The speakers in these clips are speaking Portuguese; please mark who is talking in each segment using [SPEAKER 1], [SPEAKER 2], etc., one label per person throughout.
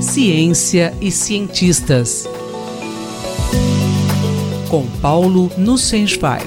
[SPEAKER 1] Ciência e cientistas. Com Paulo Nussensweig.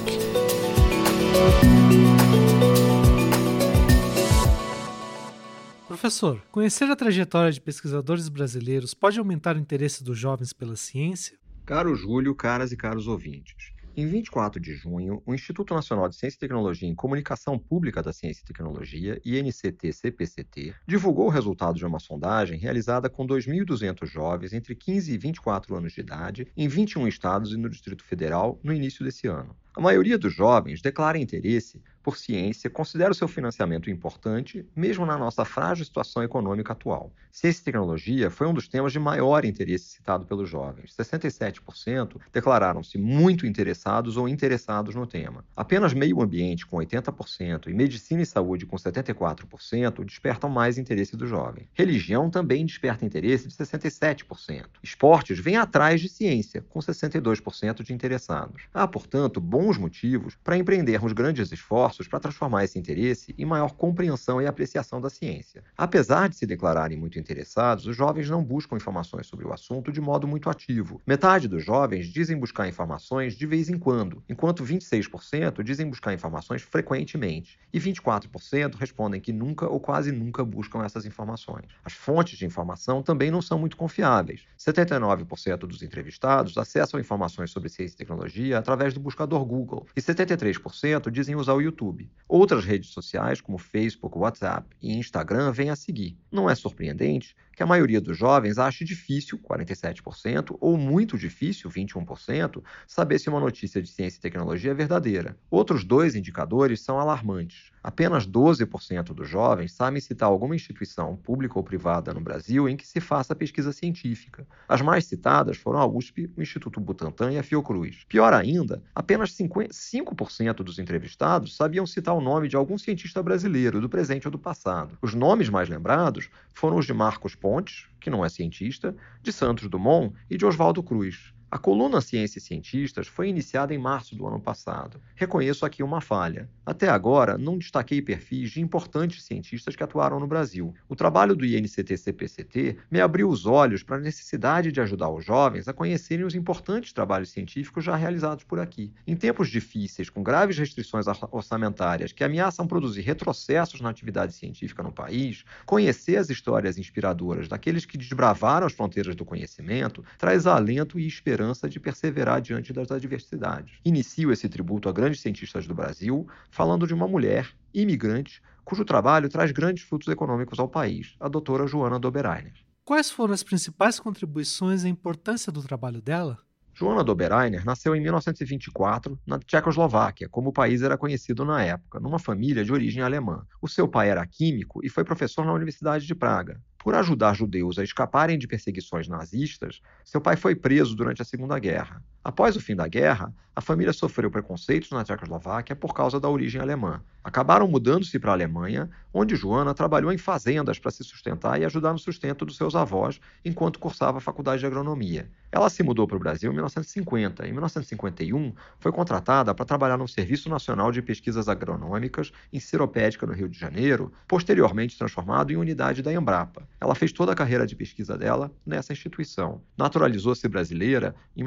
[SPEAKER 2] Professor, conhecer a trajetória de pesquisadores brasileiros pode aumentar o interesse dos jovens pela ciência?
[SPEAKER 3] Caro Júlio, caras e caros ouvintes. Em 24 de junho, o Instituto Nacional de Ciência e Tecnologia em Comunicação Pública da Ciência e Tecnologia, INCT-CPCT, divulgou o resultado de uma sondagem realizada com 2.200 jovens entre 15 e 24 anos de idade em 21 estados e no Distrito Federal no início desse ano. A maioria dos jovens declara interesse por ciência, considera o seu financiamento importante, mesmo na nossa frágil situação econômica atual. Ciência e tecnologia foi um dos temas de maior interesse citado pelos jovens. 67% declararam-se muito interessados ou interessados no tema. Apenas meio ambiente, com 80%, e medicina e saúde, com 74%, despertam mais interesse do jovem. Religião também desperta interesse de 67%. Esportes vêm atrás de ciência, com 62% de interessados. Há, portanto, bons motivos para empreendermos grandes esforços para transformar esse interesse em maior compreensão e apreciação da ciência. Apesar de se declararem muito interessados, os jovens não buscam informações sobre o assunto de modo muito ativo. Metade dos jovens dizem buscar informações de vez em quando, enquanto 26% dizem buscar informações frequentemente, e 24% respondem que nunca ou quase nunca buscam essas informações. As fontes de informação também não são muito confiáveis. 79% dos entrevistados acessam informações sobre ciência e tecnologia através do buscador Google e 73% dizem usar o YouTube. Outras redes sociais, como Facebook, WhatsApp e Instagram, vêm a seguir. Não é surpreendente que a maioria dos jovens ache difícil, 47%, ou muito difícil, 21%, saber se uma notícia de ciência e tecnologia é verdadeira. Outros dois indicadores são alarmantes. Apenas 12% dos jovens sabem citar alguma instituição, pública ou privada, no Brasil em que se faça pesquisa científica. As mais citadas foram a USP, o Instituto Butantan e a Fiocruz. Pior ainda, apenas 5% dos entrevistados sabiam citar o nome de algum cientista brasileiro, do presente ou do passado. Os nomes mais lembrados foram os de Marcos Pontes, que não é cientista, de Santos Dumont e de Oswaldo Cruz. A coluna Ciência e Cientistas foi iniciada em março do ano passado. Reconheço aqui uma falha. Até agora, não destaquei perfis de importantes cientistas que atuaram no Brasil. O trabalho do INCT-CPCT me abriu os olhos para a necessidade de ajudar os jovens a conhecerem os importantes trabalhos científicos já realizados por aqui. Em tempos difíceis, com graves restrições orçamentárias que ameaçam produzir retrocessos na atividade científica no país, conhecer as histórias inspiradoras daqueles que desbravaram as fronteiras do conhecimento traz alento e esperança esperança de perseverar diante das adversidades. Inicio esse tributo a grandes cientistas do Brasil, falando de uma mulher imigrante cujo trabalho traz grandes frutos econômicos ao país, a doutora Joana Doberainer.
[SPEAKER 2] Quais foram as principais contribuições e a importância do trabalho dela?
[SPEAKER 3] Joana Doberainer nasceu em 1924 na Tchecoslováquia, como o país era conhecido na época, numa família de origem alemã. O seu pai era químico e foi professor na Universidade de Praga. Por ajudar judeus a escaparem de perseguições nazistas, seu pai foi preso durante a Segunda Guerra. Após o fim da guerra, a família sofreu preconceitos na Tchecoslováquia por causa da origem alemã. Acabaram mudando-se para a Alemanha, onde Joana trabalhou em fazendas para se sustentar e ajudar no sustento dos seus avós enquanto cursava a faculdade de agronomia. Ela se mudou para o Brasil em 1950. Em 1951, foi contratada para trabalhar no Serviço Nacional de Pesquisas Agronômicas em Seropédica, no Rio de Janeiro, posteriormente transformado em unidade da Embrapa. Ela fez toda a carreira de pesquisa dela nessa instituição. Naturalizou-se brasileira em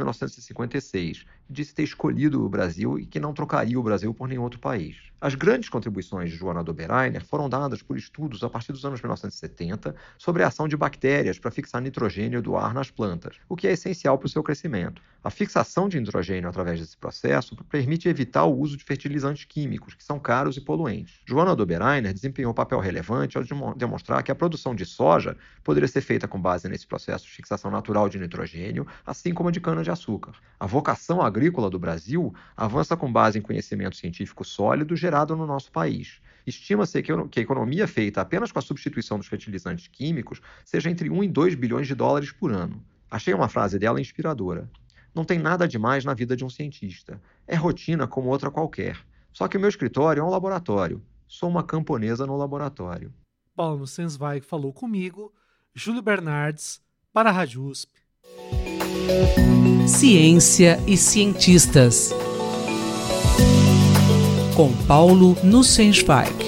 [SPEAKER 3] 1956 disse ter escolhido o Brasil e que não trocaria o Brasil por nenhum outro país. As grandes contribuições de Joana Doberainer foram dadas por estudos a partir dos anos 1970 sobre a ação de bactérias para fixar nitrogênio do ar nas plantas, o que é essencial para o seu crescimento. A fixação de nitrogênio através desse processo permite evitar o uso de fertilizantes químicos, que são caros e poluentes. Joana Doberainer desempenhou um papel relevante ao demonstrar que a produção de soja poderia ser feita com base nesse processo de fixação natural de nitrogênio, assim como a de cana-de-açúcar. A vocação agrícola do Brasil avança com base em conhecimento científico sólido gerado no nosso país. Estima-se que a economia feita apenas com a substituição dos fertilizantes químicos seja entre 1 e 2 bilhões de dólares por ano. Achei uma frase dela inspiradora. Não tem nada demais na vida de um cientista. É rotina como outra qualquer. Só que o meu escritório é um laboratório. Sou uma camponesa no laboratório.
[SPEAKER 2] Paulo Sensweig falou comigo, Júlio Bernardes, para a Rádio USP.
[SPEAKER 1] Ciência e cientistas. Com Paulo Nussensweig.